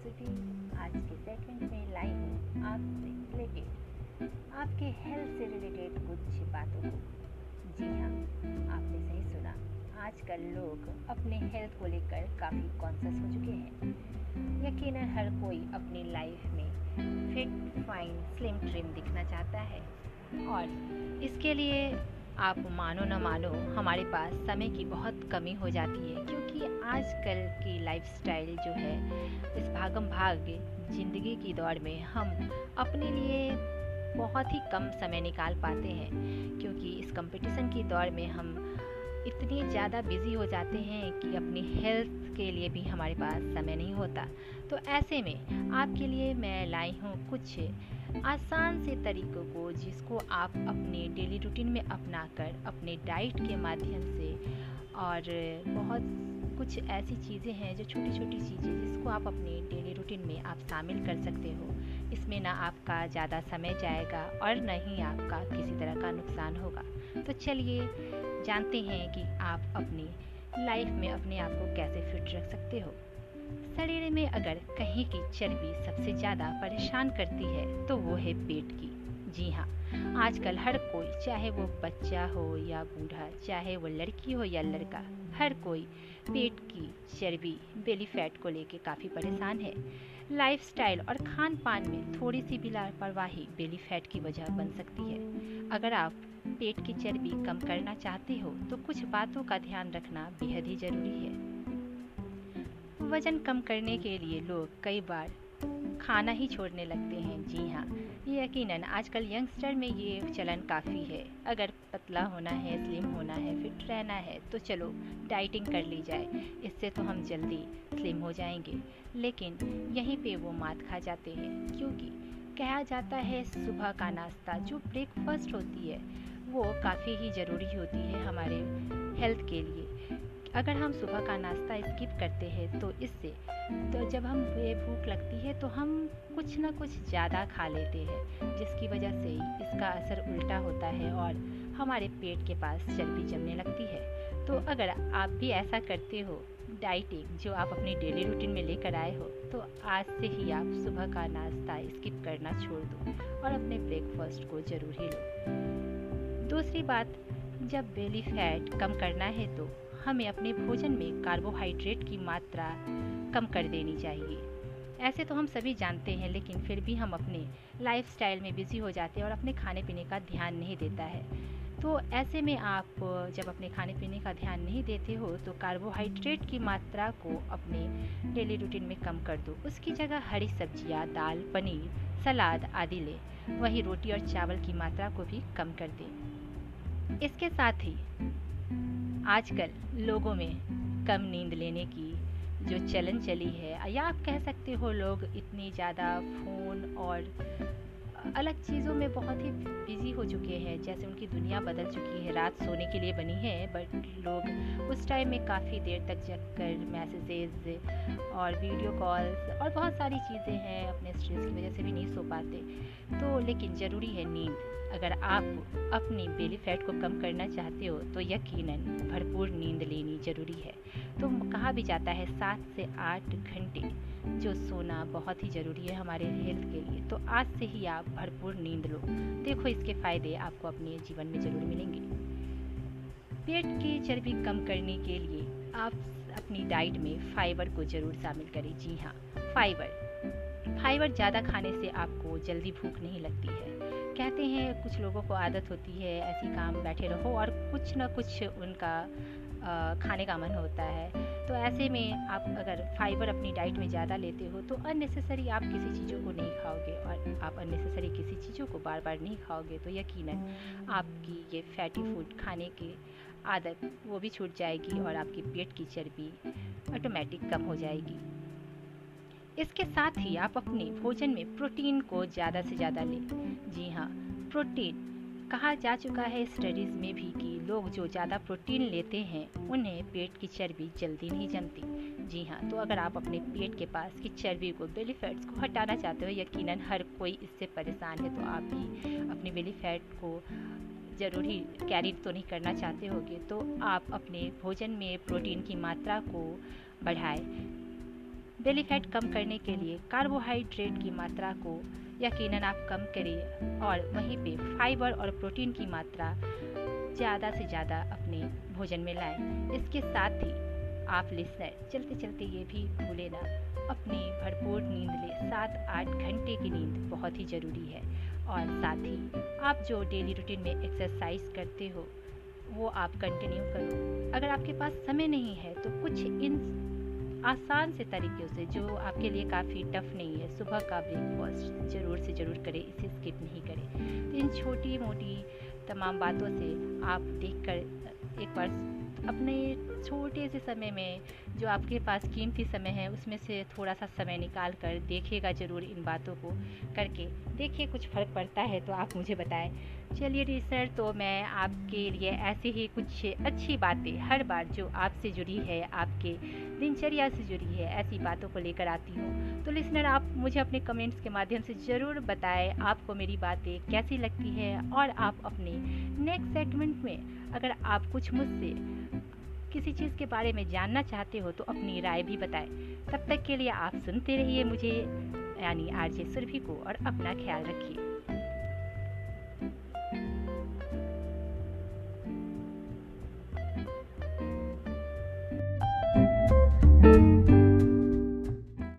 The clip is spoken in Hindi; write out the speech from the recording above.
फिलोसफी आज के सेकंड में लाई हूँ आपसे रिलेटेड आपके हेल्थ से रिलेटेड कुछ बातों को। जी हाँ आपने सही सुना। आजकल लोग अपने हेल्थ को लेकर काफ़ी कॉन्शियस हो चुके हैं। यकीन हर कोई अपनी लाइफ में फिट फाइन स्लिम ट्रिम दिखना चाहता है। और इसके लिए आप मानो ना मानो, हमारे पास समय की बहुत कमी हो जाती है, क्योंकि आजकल की लाइफस्टाइल जो है, इस भागम भाग ज़िंदगी की दौड़ में हम अपने लिए बहुत ही कम समय निकाल पाते हैं, क्योंकि इस कंपटीशन की दौड़ में हम इतने ज़्यादा बिज़ी हो जाते हैं कि अपनी हेल्थ के लिए भी हमारे पास समय नहीं होता। तो ऐसे में आपके लिए मैं लाई हूँ कुछ आसान से तरीकों को जिसको आप अपने डेली रूटीन में अपना कर अपने डाइट के माध्यम से और बहुत कुछ ऐसी चीज़ें हैं जो छोटी छोटी चीज़ें जिसको आप अपने डेली रूटीन में आप शामिल कर सकते हो। इसमें ना आपका ज़्यादा समय जाएगा और न ही आपका किसी तरह का नुकसान होगा। तो चलिए जानते हैं कि आप अपनी लाइफ में अपने आप को कैसे फिट रख सकते हो। शरीर में अगर कहीं की चर्बी सबसे ज़्यादा परेशान करती है तो वो है पेट की। जी हाँ आजकल हर कोई, चाहे वो बच्चा हो या बूढ़ा, चाहे वो लड़की हो या लड़का, हर कोई पेट की चर्बी बेली फैट को लेके काफ़ी परेशान है। लाइफस्टाइल और खान पान में थोड़ी सी भी लापरवाही बेली फैट की वजह बन सकती है। अगर आप पेट की चर्बी कम करना चाहते हो तो कुछ बातों का ध्यान रखना बेहद ही ज़रूरी है। वज़न कम करने के लिए लोग कई बार खाना ही छोड़ने लगते हैं। जी हाँ ये यकीनन आजकल यंगस्टर में ये चलन काफ़ी है। अगर पतला होना है स्लिम होना है फिट रहना है तो चलो डाइटिंग कर ली जाए। इससे तो हम जल्दी स्लिम हो जाएँगे। लेकिन यहीं पे वो मात खा जाते हैं, क्योंकि कहा जाता है सुबह का नाश्ता, जो ब्रेकफास्ट होती है, वो काफ़ी ही ज़रूरी होती है हमारे हेल्थ के लिए। अगर हम सुबह का नाश्ता स्किप करते हैं तो इससे तो जब हम भूख लगती है तो हम कुछ ना कुछ ज़्यादा खा लेते हैं, जिसकी वजह से इसका असर उल्टा होता है और हमारे पेट के पास चर्बी जमने लगती है। तो अगर आप भी ऐसा करते हो डाइटिंग जो आप अपनी डेली रूटीन में लेकर आए हो तो आज से ही आप सुबह का नाश्ता स्किप करना छोड़ दो और अपने ब्रेकफास्ट को ज़रूर ही लो। दूसरी बात, जब बेली फैट कम करना है तो हमें अपने भोजन में कार्बोहाइड्रेट की मात्रा कम कर देनी चाहिए। ऐसे तो हम सभी जानते हैं, लेकिन फिर भी हम अपने लाइफस्टाइल में बिज़ी हो जाते हैं और अपने खाने पीने का ध्यान नहीं देता है। तो ऐसे में आप जब अपने खाने पीने का ध्यान नहीं देते हो तो कार्बोहाइड्रेट की मात्रा को अपने डेली रूटीन में कम कर दो। उसकी जगह हरी सब्ज़ियाँ, दाल, पनीर, सलाद आदि लें। वहीं रोटी और चावल की मात्रा को भी कम कर दें। इसके साथ ही आजकल लोगों में कम नींद लेने की जो चलन चली है, या आप कह सकते हो लोग इतनी ज़्यादा फ़ोन और अलग चीज़ों में बहुत ही बिज़ी हो चुके हैं, जैसे उनकी दुनिया बदल चुकी है। रात सोने के लिए बनी है बट लोग उस टाइम में काफ़ी देर तक जग कर मैसेजेस और वीडियो कॉल्स और बहुत सारी चीज़ें हैं, अपने स्ट्रेस की वजह से भी नहीं सो पाते। तो लेकिन ज़रूरी है नींद। अगर आप अपनी बेली फैट को कम करना चाहते हो तो यकीनन भरपूर नींद लेनी ज़रूरी है। तो कहा भी जाता है सात से आठ घंटे, जो सोना बहुत ही ज़रूरी है हमारे हेल्थ के लिए। तो आज से ही आप भरपूर नींद लो। देखो इसके फ़ायदे आपको अपने जीवन में ज़रूर मिलेंगे। पेट की चर्बी कम करने के लिए आप अपनी डाइट में फाइबर को ज़रूर शामिल करें। जी हाँ फाइबर फाइबर ज़्यादा खाने से आपको जल्दी भूख नहीं लगती है। कहते हैं, कुछ लोगों को आदत होती है ऐसी काम बैठे रहो और कुछ ना कुछ उनका खाने का मन होता है। तो ऐसे में आप अगर फाइबर अपनी डाइट में ज़्यादा लेते हो तो अननेसेसरी आप किसी चीज़ों को नहीं खाओगे और आप अननेसेसरी किसी चीज़ों को बार बार नहीं खाओगे तो यकीनन आपकी ये फैटी फ़ूड खाने की आदत वो भी छूट जाएगी और आपकी पेट की चर्बी ऑटोमेटिक कम हो जाएगी। इसके साथ ही आप अपने भोजन में प्रोटीन को ज़्यादा से ज़्यादा लें। जी हाँ प्रोटीन। कहा जा चुका है स्टडीज़ में भी कि लोग जो ज़्यादा प्रोटीन लेते हैं, उन्हें पेट की चर्बी जल्दी नहीं जमती। जी हाँ तो अगर आप अपने पेट के पास की चर्बी को बेली फैट्स को हटाना चाहते हो, यकीनन हर कोई इससे परेशान है तो आप भी अपने बेली फैट को ज़रूरी कैरी तो नहीं करना चाहते होगे तो आप अपने भोजन में प्रोटीन की मात्रा को बढ़ाएँ। बेली फैट कम करने के लिए कार्बोहाइड्रेट की मात्रा को यकीनन आप कम करिए और वहीं पे फाइबर और प्रोटीन की मात्रा ज़्यादा से ज़्यादा अपने भोजन में लाएँ। इसके साथ ही आप लिसनर चलते चलते ये भी भूले ना, अपनी भरपूर नींद ले। सात आठ घंटे की नींद बहुत ही ज़रूरी है। और साथ ही आप जो डेली रूटीन में एक्सरसाइज करते हो, वो आप कंटिन्यू करो। अगर आपके पास समय नहीं है तो कुछ इन आसान से तरीक़ों से, जो आपके लिए काफ़ी टफ नहीं है। सुबह का ब्रेकफास्ट ज़रूर से ज़रूर करें, इसे स्किप नहीं करें। तो इन छोटी मोटी तमाम बातों से आप देखकर, एक बार अपने छोटे से समय में, जो आपके पास कीमती समय है, उसमें से थोड़ा सा समय निकाल कर देखिएगा ज़रूर इन बातों को करके। देखिए कुछ फ़र्क पड़ता है तो आप मुझे बताएँ। चलिए टीचर तो मैं आपके लिए ऐसे ही कुछ अच्छी बातें हर बार जो आपसे जुड़ी है, आपके दिनचर्या से जुड़ी है, ऐसी बातों को लेकर आती हूँ। तो लिसनर, आप मुझे अपने कमेंट्स के माध्यम से ज़रूर बताएँ, आपको मेरी बातें कैसी लगती है और आप अपने नेक्स्ट सेगमेंट में अगर आप कुछ मुझसे किसी चीज़ के बारे में जानना चाहते हो तो अपनी राय भी बताएँ। तब तक के लिए आप सुनते रहिए मुझे, यानी आरजे सुरभि को और अपना ख्याल रखिए।